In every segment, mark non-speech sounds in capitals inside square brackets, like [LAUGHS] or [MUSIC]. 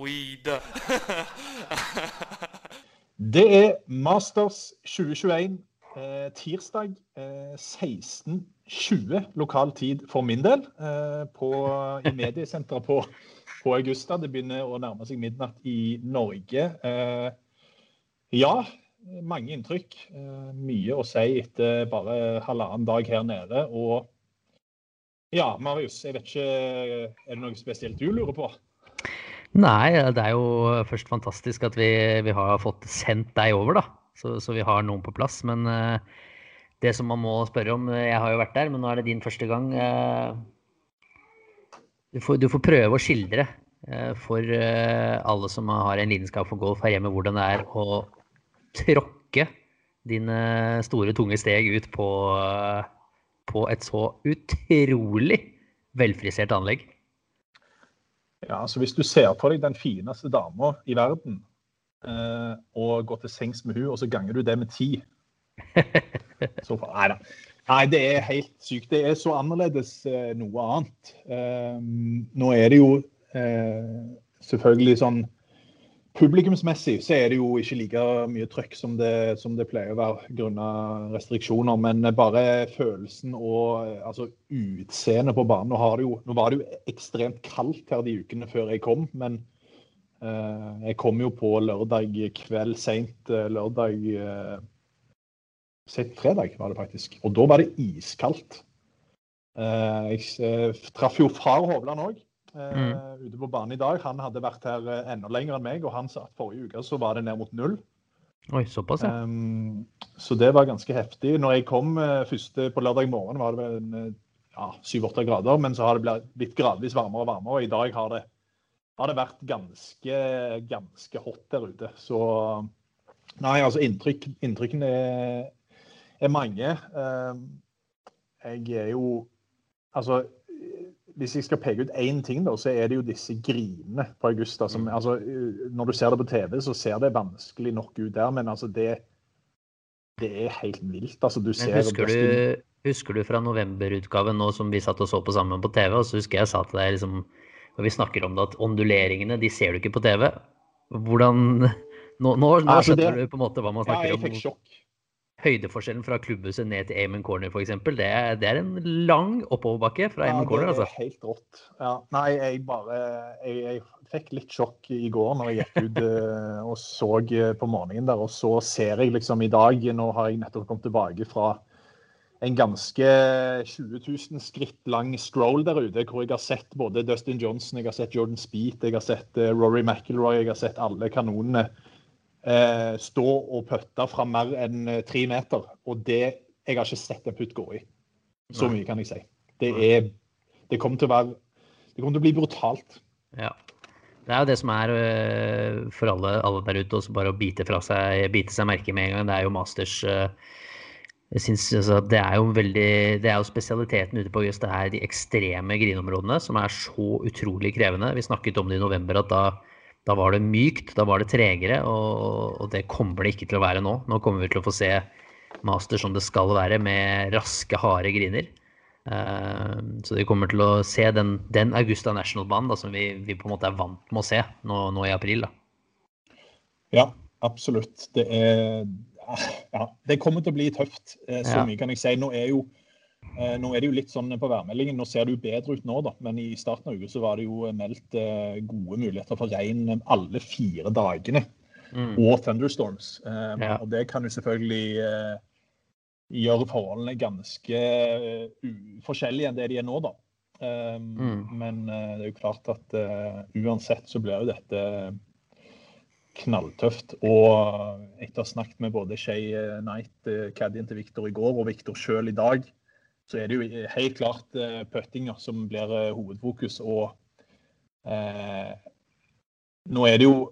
Weed. [LAUGHS] Det er Masters 2021, eh, tirsdag eh, 16.20 lokal tid for min del. Eh, på, I mediesenteret på, på Augusta. Det begynner å nærme seg midnatt i Norge. Eh, ja, mange inntrykk. Eh, mye å si etter bare halvannen dag her nede. Og ja, Marius, jeg vet ikke Er det noe spesielt du lurer på? Nei, det er jo først fantastisk at vi, vi har fått sendt deg over, da. Så, så vi har noen på plass. Men uh, det som man må spørre om Jeg har jo vært der, men nå er det din første gang. Uh, du, får, du får prøve å skildre uh, for eh, alle som har en lidenskap for golf her hjemme, hvordan det er å tråkke dine store, tunge steg ut på, eh, på et så utrolig velfrisert anlegg. Ja, så Hvis du ser på deg den fineste dama i verden, eh, og går til sengs med hun, og så ganger du det med ti [LAUGHS] så, Nei da. Nei, det er helt sykt. Det er så annerledes eh, noe annet. Eh, nå er det jo eh, selvfølgelig sånn Publikumsmessig så er det jo ikke like mye trøkk som det, som det pleier å være grunnet restriksjoner, men bare følelsen og eh, altså, utseendet på banen. Nå, jo, nå var det jo ekstremt kaldt her de ukene før jeg kom, men eh, jeg kom jo på lørdag kveld seint lørdag eh, Sent fredag var det faktisk. Og da var det iskaldt. Eh, jeg eh, traff jo far Hovland òg. Uh, ute på banen i dag. Han hadde vært her uh, enda lenger enn meg, og han sa at forrige uke så var det ned mot null. Oi, såpass, ja. Um, så det var ganske heftig. Når jeg kom første på lørdag morgen, var det vel ja, 7-8 grader, men så har det blitt gradvis varmere og varmere. Og i dag har det, har det vært ganske, ganske hot der ute. Så nei, altså inntrykk, inntrykkene er, er mange. Um, jeg er jo Altså hvis jeg skal peke ut én ting, da, så er det jo disse grinene på Augusta. Som, altså, når du ser det på TV, så ser det vanskelig nok ut der, men altså det, det er helt vilt. Altså, du ser husker, du, husker du fra novemberutgaven nå som vi satt og så på sammen på TV, og så husker jeg jeg sa til deg liksom, når vi snakker om det, at onduleringene de ser du ikke på TV. Hvordan Nå, nå, nå altså, skjønner det, du på en måte hva man snakker ja, om. jeg fikk sjokk. Høydeforskjellen fra klubbhuset ned til Amon Corner f.eks. Det, er- det er en lang oppoverbakke fra Ja, Amon Corner. det altså. er helt rått. Ja, nei, jeg bare jeg, jeg fikk litt sjokk i går når jeg gikk ut [LAUGHS] eh, og så eh, på morgenen der. Og så ser jeg liksom i dag Nå har jeg nettopp kommet tilbake fra en ganske 20 000 skritt lang scroll der ute, hvor jeg har sett både Dustin Johnson, jeg har sett Jordan Speed, jeg har sett eh, Rory McIlroy, jeg har sett alle kanonene eh, stå og putte fra mer enn eh, tre meter. Og det Jeg har ikke sett en putt gå i. Så mye kan jeg si. Det er Det kommer til å være Det kommer til å bli brutalt. Ja. Det er jo det som er øh, for alle, alle der ute, også bare å bite, fra seg, bite seg merke med en gang. Det er jo Masters jeg synes, altså, Det er jo veldig, det er jo spesialiteten ute på Augusta. Det er de ekstreme grinområdene som er så utrolig krevende. Vi snakket om det i november, at da, da var det mykt, da var det tregere. Og, og det kommer det ikke til å være nå. Nå kommer vi til å få se master som det skal være, med raske, harde griner. Eh, så vi kommer til å se den, den Augusta National-banen som vi, vi på en måte er vant med å se nå, nå i april. Da. Ja, absolutt. Det er ja, det kommer til å bli tøft. Så ja. mye kan jeg si. Nå er, jo, nå er det jo litt sånn på værmeldingen. Nå ser det jo bedre ut nå, da. Men i starten av uka så var det jo meldt gode muligheter for regn alle fire dagene. Mm. Og thunderstorms. Ja. Og det kan jo selvfølgelig gjøre forholdene ganske forskjellige enn det de er nå, da. Um, mm. Men det er jo klart at uansett så blir jo dette knalltøft. Og etter å ha snakket med både Shay Knight, caddien til Victor i går, og Victor sjøl i dag, så er det jo helt klart uh, puttinger som blir hovedfokus. Og nå er det jo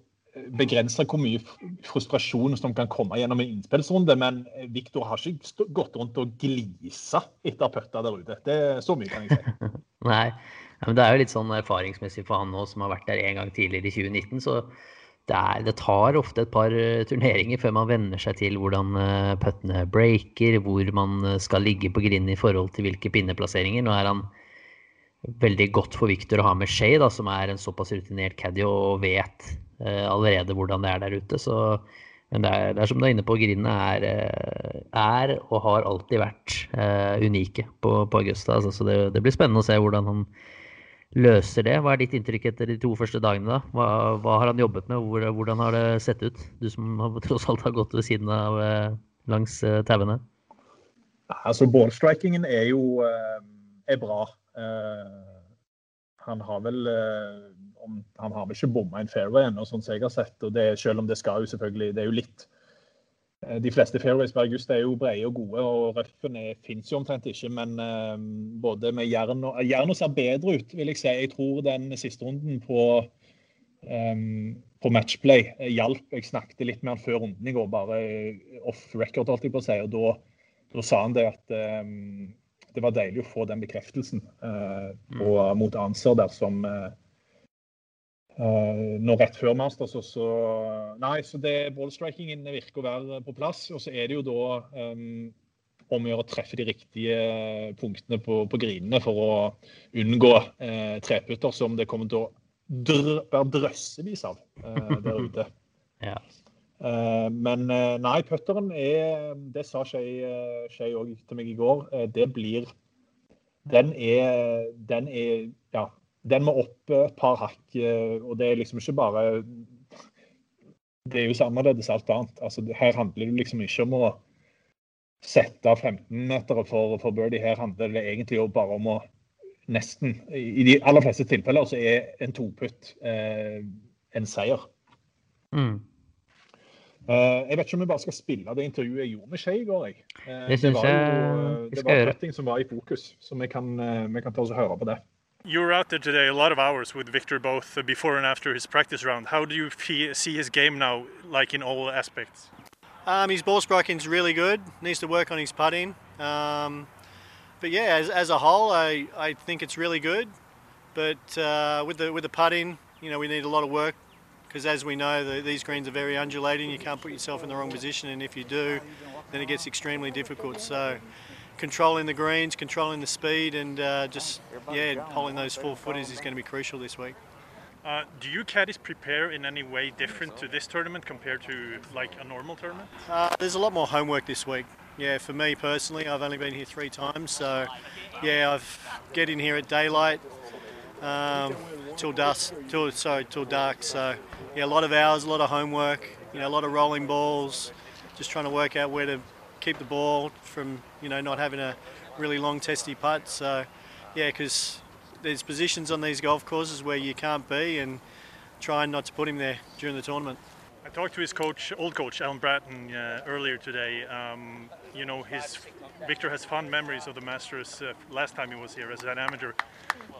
begrensa hvor mye frustrasjon som kan komme gjennom en innspillsrunde, men Viktor har ikke gått rundt og glisa etter putta der ute. Det er Så mye kan jeg si. [LAUGHS] Nei, men det er jo litt sånn erfaringsmessig for han nå, som har vært der en gang tidligere i 2019. så det, er, det, tar ofte et par eh, turneringer før man venner seg til hvordan eh, puttene breaker, hvor man eh, skal ligge på grinden i forhold til hvilke pinneplasseringer. Nå er han veldig godt for Victor å ha med Shay, som er en såpass rutinert caddy og vet uh, allerede hvordan det er der ute. Så, men det er, det er som du er inne på, grindene er, er, og har alltid vært uh, unike på, på Augusta. Altså, så det, det, blir spennende å se hvordan han løser det. Hva er ditt inntrykk etter de to første dagene? da? Hva, hva har han jobbet med? Hvor, hvordan har det sett ut? Du som [LAUGHS] tross alt har gått ved siden av langs tauene. Altså, Ballstrikingen er jo er bra. Uh, han har vel Han har vel ikke bomma en fairway ennå, sånn som jeg har sett. og det, Selv om det skal jo selvfølgelig Det er jo litt De fleste fairways på August er jo brede og gode, og røffen fins jo omtrent ikke. Men både med jern og Jern ser bedre ut, vil jeg si. Jeg tror den siste runden på um, på matchplay hjalp. Jeg snakket litt med han før runden i går, bare off record, holdt jeg på å si. og Da, da sa han det at um, det var deilig å få den bekreftelsen uh, på, mot Anser der som uh, nå rett før Masters. Så, nei, så det ballstrikingen virker å være på plass. Og så er det jo da um, om å gjøre å treffe de riktige punktene på, på grinene for å unngå uh, treputter som det kommer til å dr være drøssevis av uh, der ute. [LAUGHS] ja. Uh, men nei, putteren er Det sa Skei òg til meg i går. Det blir Den er, den er Ja. Den må opp et par hakk. Og det er liksom ikke bare Det er jo så annerledes alt annet. Altså, her handler det liksom ikke om å sette 15-metere for, for birdie. Her handler det egentlig bare om å nesten I de aller fleste tilfeller så er en toputt eh, en seier. Mm. Uh, jeg vet ikke om vi bare skal spille det intervjuet jeg gjorde med Skei i går. Jeg. Uh, det, det, var jo det var putting som var i fokus, så vi kan, uh, vi kan ta oss og høre på det. You were out there today a lot of hours with Victor, both before and after his practice round. How do you see his game now, like in all aspects? Um, his ball striking is really good. Needs to work on his putting. Um, but yeah, as, as, a whole, I, I think it's really good. But uh, with the with the putting, you know, we need a lot of work because as we know, the, these greens are very undulating. You can't put yourself in the wrong position, and if you do, then it gets extremely difficult. So, controlling the greens, controlling the speed, and uh, just yeah, holding those four footers is going to be crucial this week. Uh, do you caddies prepare in any way different to this tournament compared to like a normal tournament? Uh, there's a lot more homework this week. Yeah, for me personally, I've only been here three times, so yeah, I've get in here at daylight, um, till dusk, till sorry, till dark. So yeah, a lot of hours, a lot of homework. You know, a lot of rolling balls, just trying to work out where to keep the ball from you know not having a really long testy putt. So yeah, because there's positions on these golf courses where you can't be, and trying not to put him there during the tournament. I talked to his coach, old coach Alan Bratton, uh, earlier today. Um, you know, his Victor has fond memories of the Masters uh, last time he was here as an amateur.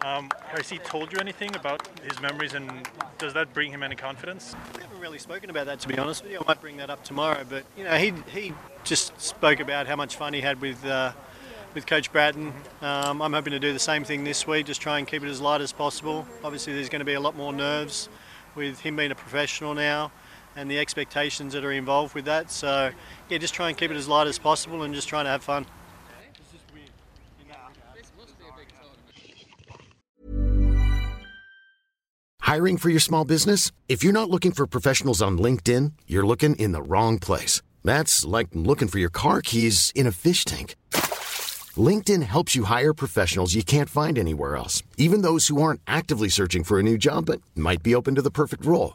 Um, has he told you anything about his memories, and does that bring him any confidence? We haven't really spoken about that, to be honest with you. I might bring that up tomorrow, but you know, he he just spoke about how much fun he had with. Uh, with Coach Bratton. Um, I'm hoping to do the same thing this week, just try and keep it as light as possible. Obviously, there's going to be a lot more nerves with him being a professional now and the expectations that are involved with that. So, yeah, just try and keep it as light as possible and just trying to have fun. Hiring for your small business? If you're not looking for professionals on LinkedIn, you're looking in the wrong place. That's like looking for your car keys in a fish tank. LinkedIn helps you hire professionals you can't find anywhere else, even those who aren't actively searching for a new job but might be open to the perfect role.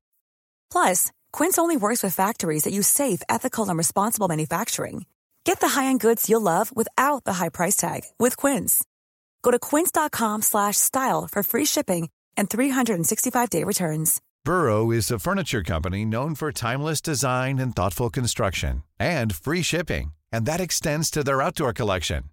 Plus, Quince only works with factories that use safe, ethical, and responsible manufacturing. Get the high-end goods you'll love without the high price tag with Quince. Go to quince.com/style for free shipping and 365-day returns. Burrow is a furniture company known for timeless design and thoughtful construction and free shipping, and that extends to their outdoor collection.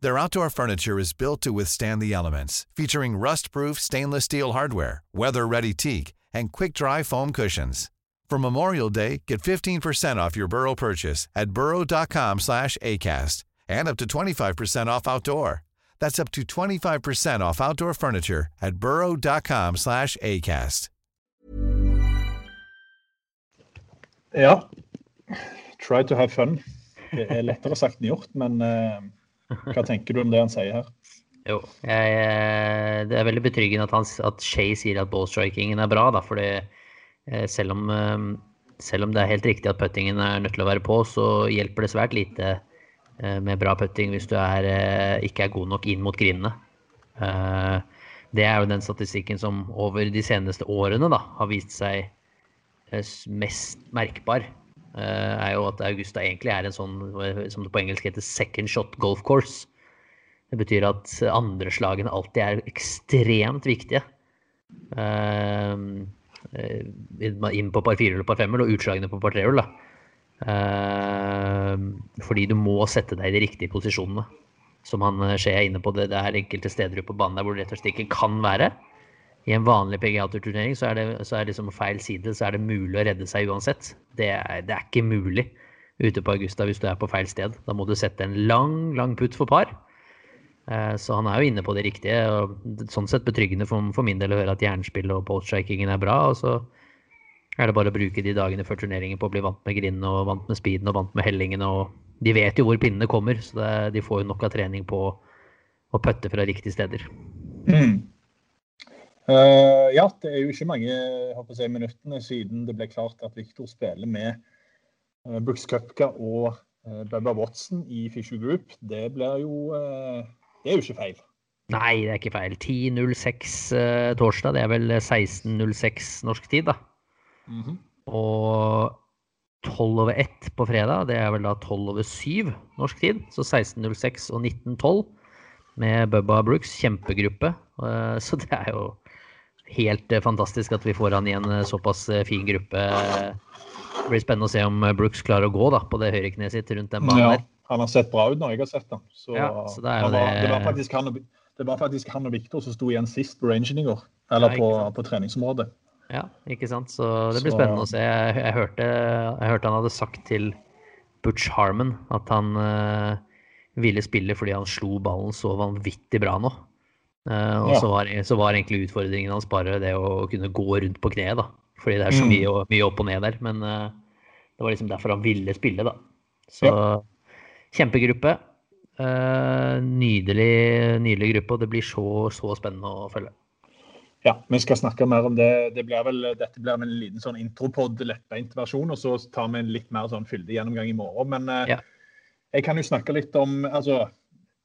Their outdoor furniture is built to withstand the elements, featuring rust-proof stainless steel hardware, weather-ready teak, and quick-dry foam cushions. For Memorial Day, get 15% off your Burrow purchase at burrow.com slash ACAST and up to 25% off outdoor. That's up to 25% off outdoor furniture at burrow.com slash ACAST. Ja. Try to have fun. Det er lettere sagt enn gjort, men eh, hva tenker du om det han sier her? Jo, jeg, eh, det er veldig betryggende at, han, at Shay sier at ballstrikingen er bra, da, fordi eh, selv om, eh, selv om det er helt riktig at puttingen er nødt til å være på, så hjelper det svært lite med bra putting hvis du er, ikke er god nok inn mot grinene. Eh, det er jo den statistikken som over de seneste årene da, har vist seg mest merkbar. er jo at Augusta egentlig er en sånn, som det på engelsk heter, second shot golf course. Det betyr at andreslagene alltid er ekstremt viktige. Eh, inn på par fire eller par femmer, og utslagene på par trehull. Ehm, fordi du må sette deg i de riktige posisjonene. Som han ser Skje er inne på, det, det er enkelte steder på banen der hvor det rett og slett ikke kan være. I en vanlig PGA-turnering så er det, så er liksom feil side, så er det mulig å redde seg uansett. Det er, det er ikke mulig ute på Augusta hvis du er på feil sted. Da må du sette en lang, lang putt for par. Eh, Så han er jo inne på det riktige. og Sånn sett betryggende for, min del å høre at jernspill og poststrikingen er bra. Og så er det bare å bruke de dagene før turneringen på å bli vant med grinden og vant med speeden og vant med hellingen. og De vet jo hvor pinnene kommer, så det, de får jo nok av trening på å putte fra riktige steder. Eh, ja, det er jo ikke mange si, minuttene siden det ble klart at Victor spiller med uh, Brooks Cupka og uh, Bubba Watson i Fisher Group. Det blir jo eh, Det er jo ikke feil. Nei, det er ikke feil. 10.06 eh, torsdag, det er vel 16.06 norsk tid, da. Og 12 over 1 på fredag, det er vel da 12 over 7 norsk tid. Så 16.06 og 19.12 med Bubba Brooks, kjempegruppe. Eh, Så det er jo helt eh, fantastisk at vi får han i en eh, såpass eh, fin gruppe. Det blir spennende å se om eh, Brooks klarer å gå da, på det høyrekneet sitt rundt den banen Ja, der. Han har sett bra ut når jeg har sett ham. Så, Ja, så det var, det- det, var faktisk han og, det var faktisk han og Victor som sto igjen sist på rangen i går. Eller Ja, på, på treningsområdet. Ja, ikke sant. Så det blir Så- spennende å se. Jeg, jeg, hørte, jeg hørte han hadde sagt til Butch Harmon at han uh, ville spille fordi han slo ballen så vanvittig bra nå. Uh, og Ja. så, var, så var egentlig utfordringen hans bare det å kunne gå rundt på kneet, da. Fordi det er så Mm. mye, mye opp og ned der. Men uh, det var liksom derfor han ville spille, da. Så kjempegruppe. Eh, nydelig, nydelig gruppe, og det blir så, så spennende å følge. Ja, vi skal snakke mer om det. det blir vel, dette blir en liten sånn intropod, lettbeint versjon, og så tar vi en litt mer sånn fyldig gjennomgang i morgen. Men eh, Ja. jeg kan jo snakke litt om altså,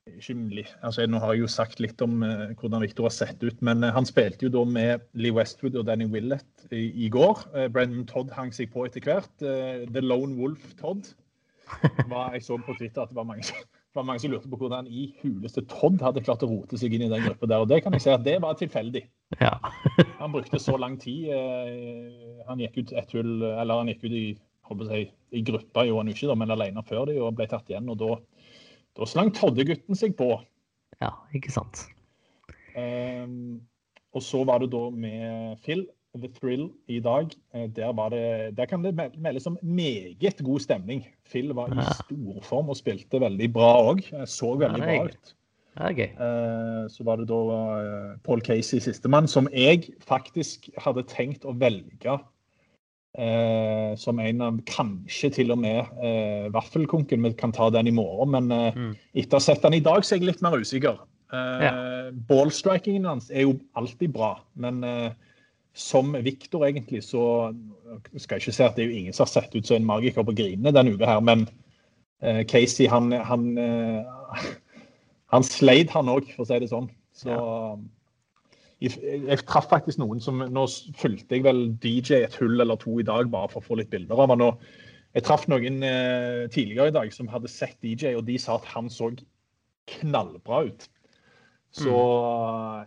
ikke, altså, Nå har jeg jo sagt litt om uh, hvordan Victor har sett ut, men uh, han spilte jo da med Lee Westwood og Danny Willett i, i går. Uh, Brendan Todd hang seg på etter hvert. The Lone Wolf Todd. Var, jeg så på Twitter at det var mange, det var mange som lurte på hvordan i huleste Todd hadde klart å rote seg inn i den gruppa der. Og det kan jeg si at det var tilfeldig. Ja. [LAUGHS] Han brukte så lang tid. eh, Han gikk ut et hull, eller han gikk ut i, si, i gruppa, gjorde han jo ikke, da, men alene før det, og ble tatt igjen. og Da, da slang Todde-gutten seg på. ja, ikke sant. Um, og så var det da med Phil. The Thrill i dag. Eh, der, var det, der kan det meldes om meget god stemning. Phil var i storform og spilte veldig bra òg. Så veldig bra ut. Gøy. Eh, så var det da Paul Casey sistemann, som jeg faktisk hadde tenkt å velge Eh, som en av kanskje til og med eh, vaffelkonken. Vi kan ta den i morgen, men eh, mm. etter å ha sett den i dag, så er jeg litt mer usikker. Eh, ja. Ballstrikingen hans er jo alltid bra, men eh, som Victor egentlig, så skal jeg ikke si at det er jo ingen som har sett ut som en magiker på grinene denne uka her, men eh, Casey, han, han, eh, [LAUGHS] han sleit han òg, for å si det sånn. Så ja jeg traff faktisk noen som Nå fulgte jeg vel DJ et hull eller to i dag bare for å få litt bilder av han. og Jeg traff noen eh, tidligere i dag som hadde sett DJ, og de sa at han så knallbra ut. Så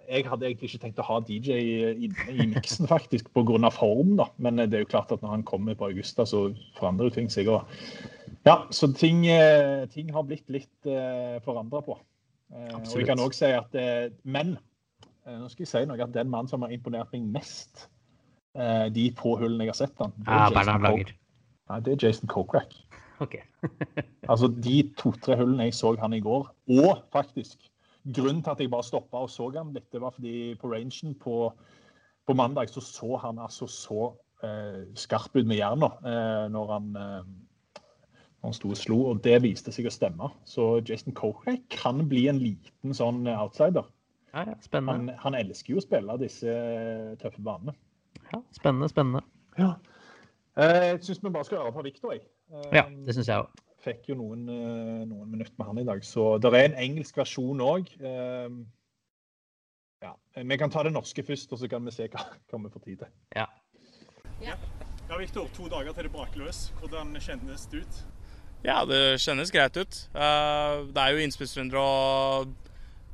jeg hadde egentlig ikke tenkt å ha DJ inne i miksen, faktisk, pga. form. da. Men det er jo klart at når han kommer på Augusta, så forandrer ting seg. Ja, så ting, eh, ting har blitt litt eh, forandra på. Uh, og jeg kan også si at Men Eh, nå skal jeg si noe at Den mannen som har imponert meg mest eh, de få hullene jeg har sett han, det er, Jason, Lager. Nei, det er Jason Kokrak. Okay. [LAUGHS] altså De to-tre hullene jeg så han i går, og faktisk Grunnen til at jeg bare stoppa og så han litt, det var fordi på rangen på, på mandag så så han altså så eh, skarp ut med jerna eh, når han eh, han sto og slo, og det viste seg å stemme. Så Jason Kokrak kan bli en liten sånn outsider. Ja, ja, spennende. Han, han, elsker jo å spille disse eh, tøffe banene. Ja, spennende, spennende. Ja. Eh, jeg syns vi bare skal høre på Viktor. jeg. ja, det syns jeg òg. Fikk jo noen, noen, minutter med han i dag. Så det er en engelsk versjon òg. Ja. Vi kan ta det norske først, og så kan vi se hva, hva vi får tid til. Ja. Ja, ja Viktor. To dager til det braker løs. Hvordan kjennes det ut? Ja, det kjennes greit ut. Det er jo innspillsrunder og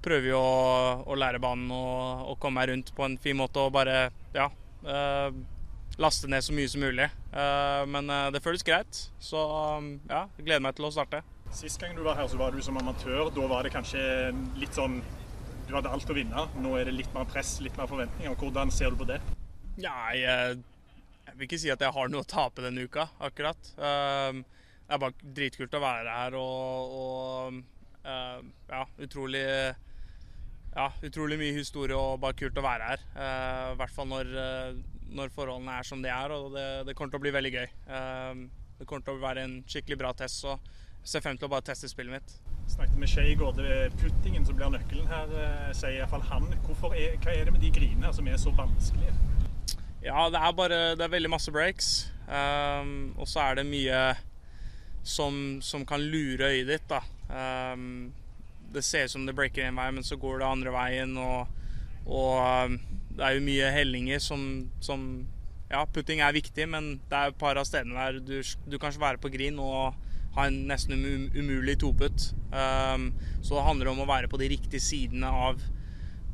prøver jo å, å lære banen og, komme meg rundt på en fin måte og bare ja, laste ned så mye som mulig. Uh, men uh, det føles greit, så um, ja, jeg gleder meg til å starte. Sist gang du var her, så var du som amatør. Da var det kanskje litt sånn Du hadde alt å vinne. Nå er det litt mer press, litt mer forventninger. Hvordan ser du på det? Ja, jeg, jeg vil ikke si at jeg har noe å tape denne uka, akkurat. det er bare dritkult å være her og, og ja, utrolig ja, utrolig mye historie og bare kult å være her. I hvert fall når, når, forholdene er som de er, og det, det, kommer til å bli veldig gøy. Uh, det kommer til å være en skikkelig bra test, så jeg ser frem til å bare teste spillet mitt. Jeg snakket med Skei i går. Det er puttingen som blir nøkkelen her, sier iallfall han. Er, hva er det med de grinene som er så vanskelige? Ja, det er bare Det er veldig masse breaks. Um, og så er det mye som, som kan lure øyet ditt, da. Um, det ser ut som det breaker én vei, men så går det andre veien. Og, og det er jo mye hellinger som, som, Ja, putting er viktig, men det er et par av stedene der du, du kanskje være på green og ha en nesten um, umulig toputt. Um, så det handler om å være på de riktige sidene av,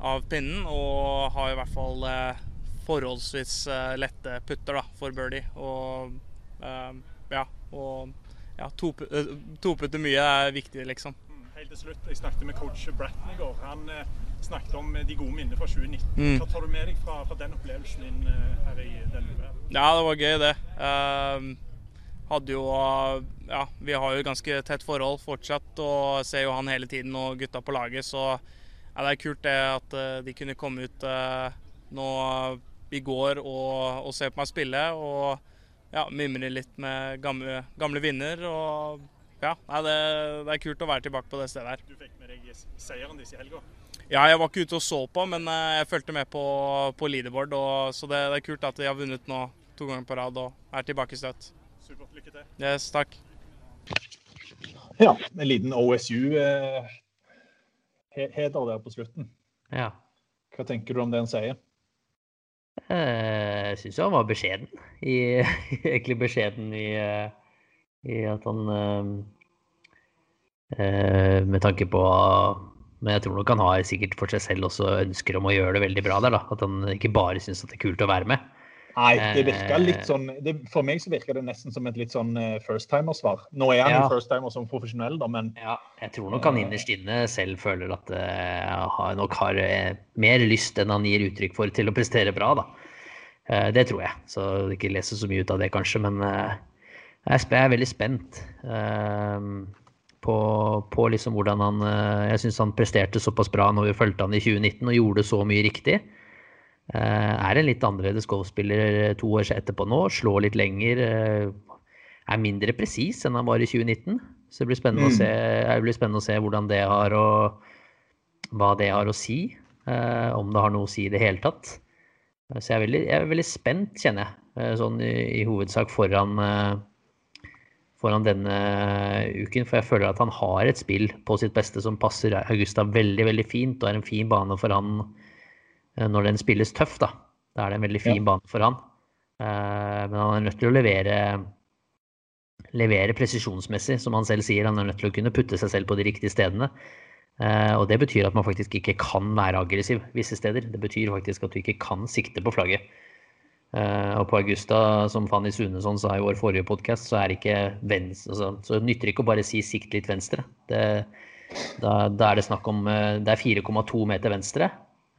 av pinnen og ha i hvert fall uh, forholdsvis uh, lette putter da, for birdie. Og uh, ja, og ja, toputte to mye er viktig, liksom helt til slutt. Jeg snakket med coach Bratton i går. Han eh, snakket om eh, de gode minnene fra 2019. Mm. Hva tar du med deg fra, fra den opplevelsen din eh, her i denne uka? Ja, det var gøy, det. Uh, hadde jo Ja, vi har jo ganske tett forhold fortsatt og ser jo han hele tiden og gutta på laget, så ja, det er kult det at de kunne komme ut uh, nå i går og, og, se på meg spille. Og ja, mimre litt med gamle, gamle vinner. og ja, nei, det, det, er kult å være tilbake på det stedet her. Du fikk med deg seieren deres i helga? Ja, jeg var ikke ute og så på, men eh, jeg fulgte med på, på leaderboard. Og, så det, det, er kult at de har vunnet nå to ganger på rad og er tilbake i støtt. Supert. Lykke til. Yes, takk. Ja, en liten OSU-heder eh, der på slutten. Ja. Hva tenker du om det han sier? Eh, jeg syns han var beskjeden. I, [LAUGHS] egentlig beskjeden i i at han eh, eh, Med tanke på Men jeg tror nok han har sikkert for seg selv også ønsker om å gjøre det veldig bra der. da, At han ikke bare syns det er kult å være med. Nei, det virka litt sånn det, For meg så virker det nesten som et litt sånn first-timer-svar. Nå er han ja. en first-timer som profesjonell, da, men Ja, jeg tror nok han innerst inne selv føler at han nok har mer lyst enn han gir uttrykk for til å prestere bra, da. Det tror jeg. Så ikke leser så mye ut av det, kanskje. Men jeg er veldig spent uh, på, på, liksom hvordan han Jeg syns han presterte såpass bra når vi fulgte han i 2019 og gjorde så mye riktig. er en litt annerledes golfspiller to år etterpå nå. Slår litt lenger. er mindre presis enn han var i 2019. Så det blir spennende, mm. å, se, det blir spennende å se hvordan det har å Hva det har å si. om det har noe å si i det hele tatt. Så jeg er veldig, jeg er veldig spent, kjenner jeg, eh, sånn i, i hovedsak foran, eh, foran denne uken. For jeg føler at han har et spill på sitt beste som passer Augusta veldig veldig fint, og er en fin bane for han eh, når den spilles tøff. Da Da er det en veldig fin ja. bane for han. Men han er nødt til å levere, levere presisjonsmessig, som han selv sier. Han er nødt til å kunne putte seg selv på de riktige stedene. Eh, og det betyr at man faktisk ikke kan være aggressiv visse steder. Det betyr faktisk at du ikke kan sikte på flagget. Eh, og på Augusta, som Fanny Sunesson sa i vår forrige podkast, så er det ikke venstre, altså, så nytter ikke å bare si 'sikt litt venstre'. Det, da, da, er det snakk om eh, Det er 4,2 meter venstre,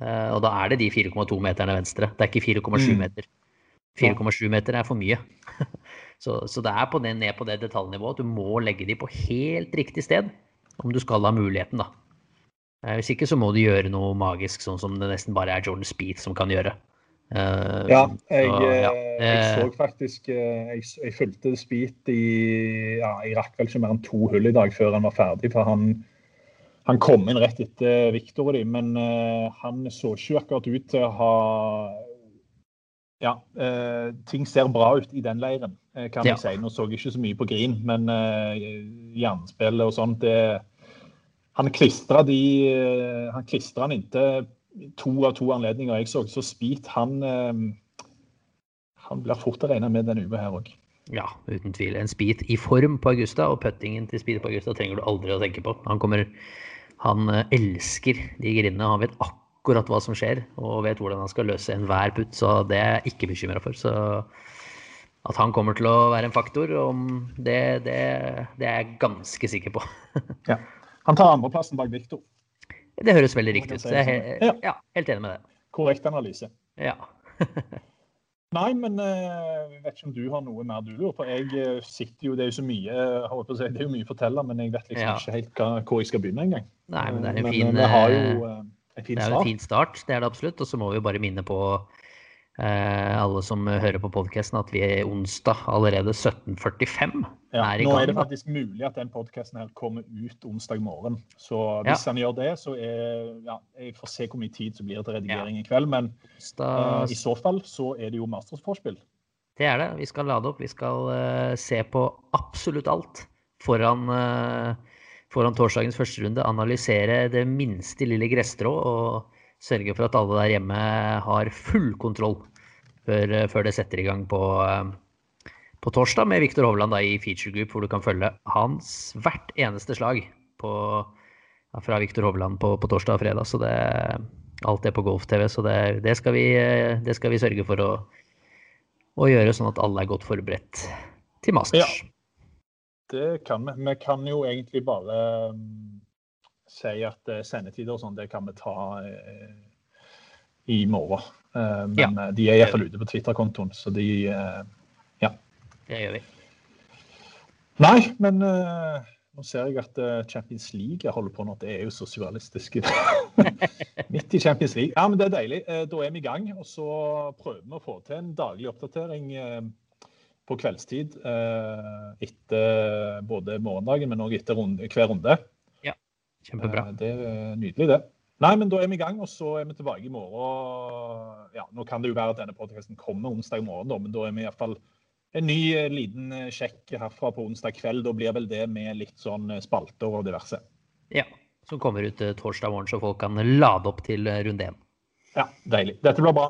og da er det de 4,2 meterne venstre. Det er ikke 4,7 mm. meter. 4,7 meter er for mye. [LAUGHS] så, så, det er på det, ned på det detaljnivået. Du må legge de på helt riktig sted om du skal ha muligheten, da. Eh, hvis ikke så må du gjøre noe magisk, sånn som det nesten bare er Jordan Speed som kan gjøre. Uh, ja, jeg, så, ja. Eh, jeg, så faktisk Jeg, jeg fulgte Speed i ja, Jeg rakk vel ikke mer enn to hull i dag før han var ferdig. For han, han kom inn rett etter Viktor og de, men uh, han så ikke akkurat ut til å ha Ja, uh, ting ser bra ut i den leiren, kan ja. jeg si. Nå så jeg ikke så mye på Green, men uh, jernspillet og sånt, det han klistra de eh, Han klistra han inntil to av to anledninger jeg så. Så Speed, han, eh, han blir fort å regne med denne uka her òg. Ja, uten tvil. En Speed i form på Augusta, og puttingen til Speed på Augusta trenger du aldri å tenke på. Han kommer Han eh, elsker de grindene. Han vet akkurat hva som skjer, og vet hvordan han skal løse enhver putt, så det er jeg ikke bekymra for. Så at han kommer til å være en faktor, det, det, det er jeg ganske sikker på. [LAUGHS] ja. Han tar andreplassen bak Viktor. Det høres veldig riktig ut. Jeg er ja. helt enig med det. Korrekt analyse. Ja. [LAUGHS] Nei, men eh, jeg vet ikke om du har noe mer du lurer på. Jeg eh, sitter jo, Det er jo så mye på å si, det er jo mye å fortelle, men jeg vet liksom ja. ikke helt hva, hvor jeg skal begynne engang. Nei, men det er en fin, men, det har jo en fin, det er en fin start. Det er det absolutt. Og så må vi bare minne på Eh, alle som hører på podkasten, at vi er onsdag allerede 17.45 ja, er i gang. Nå er det faktisk mulig at den podkasten kommer ut onsdag morgen. Så hvis ja. han gjør det, så er ja, Jeg får se hvor mye tid som blir til redigering ja. i kveld. Men uh, i så fall så er det jo Masters-forspill. Det er det. Vi skal lade opp. Vi skal uh, se på absolutt alt foran, uh, foran torsdagens første runde. Analysere det minste lille gresstrå. og sørge for at alle der hjemme har full kontroll før, før det setter i gang på, eh, på torsdag med Viktor Hovland i feature group, hvor du kan følge hans hvert eneste slag på, fra Viktor Hovland på, på, torsdag og fredag. Så det, alt er på Golf-TV, så det, det, skal vi, det, skal vi, sørge for å, å, gjøre, sånn at alle er godt forberedt til Masters. Ja, det kan vi. Vi kan jo egentlig bare si at eh, sendetider og sånn, det kan vi ta eh, i morgen. Eh, men ja, de er iallfall ute på Twitter-kontoen, så de Ja. Det gjør vi. Nei, men nå ser jeg at Champions League holder på nå. Det er jo så surrealistisk. [LAUGHS] Midt i Champions League. Ja, men det er deilig. Da er vi i gang. Og så prøver vi å få til en daglig oppdatering på kveldstid etter både morgendagen, men òg etter runde, hver runde. Kjempebra. Eh, det er nydelig, det. Nei, men da er vi i gang, og så er vi tilbake i morgen. Ja, Nå kan det jo være at denne podkasten kommer onsdag morgen, da, men da er vi iallfall en ny eh, liten eh, sjekk herfra på onsdag kveld. Da blir vel det med litt sånn spalter og diverse. Ja, som kommer ut torsdag morgen, så folk kan lade opp til runde én. Ja, deilig. Dette blir bra.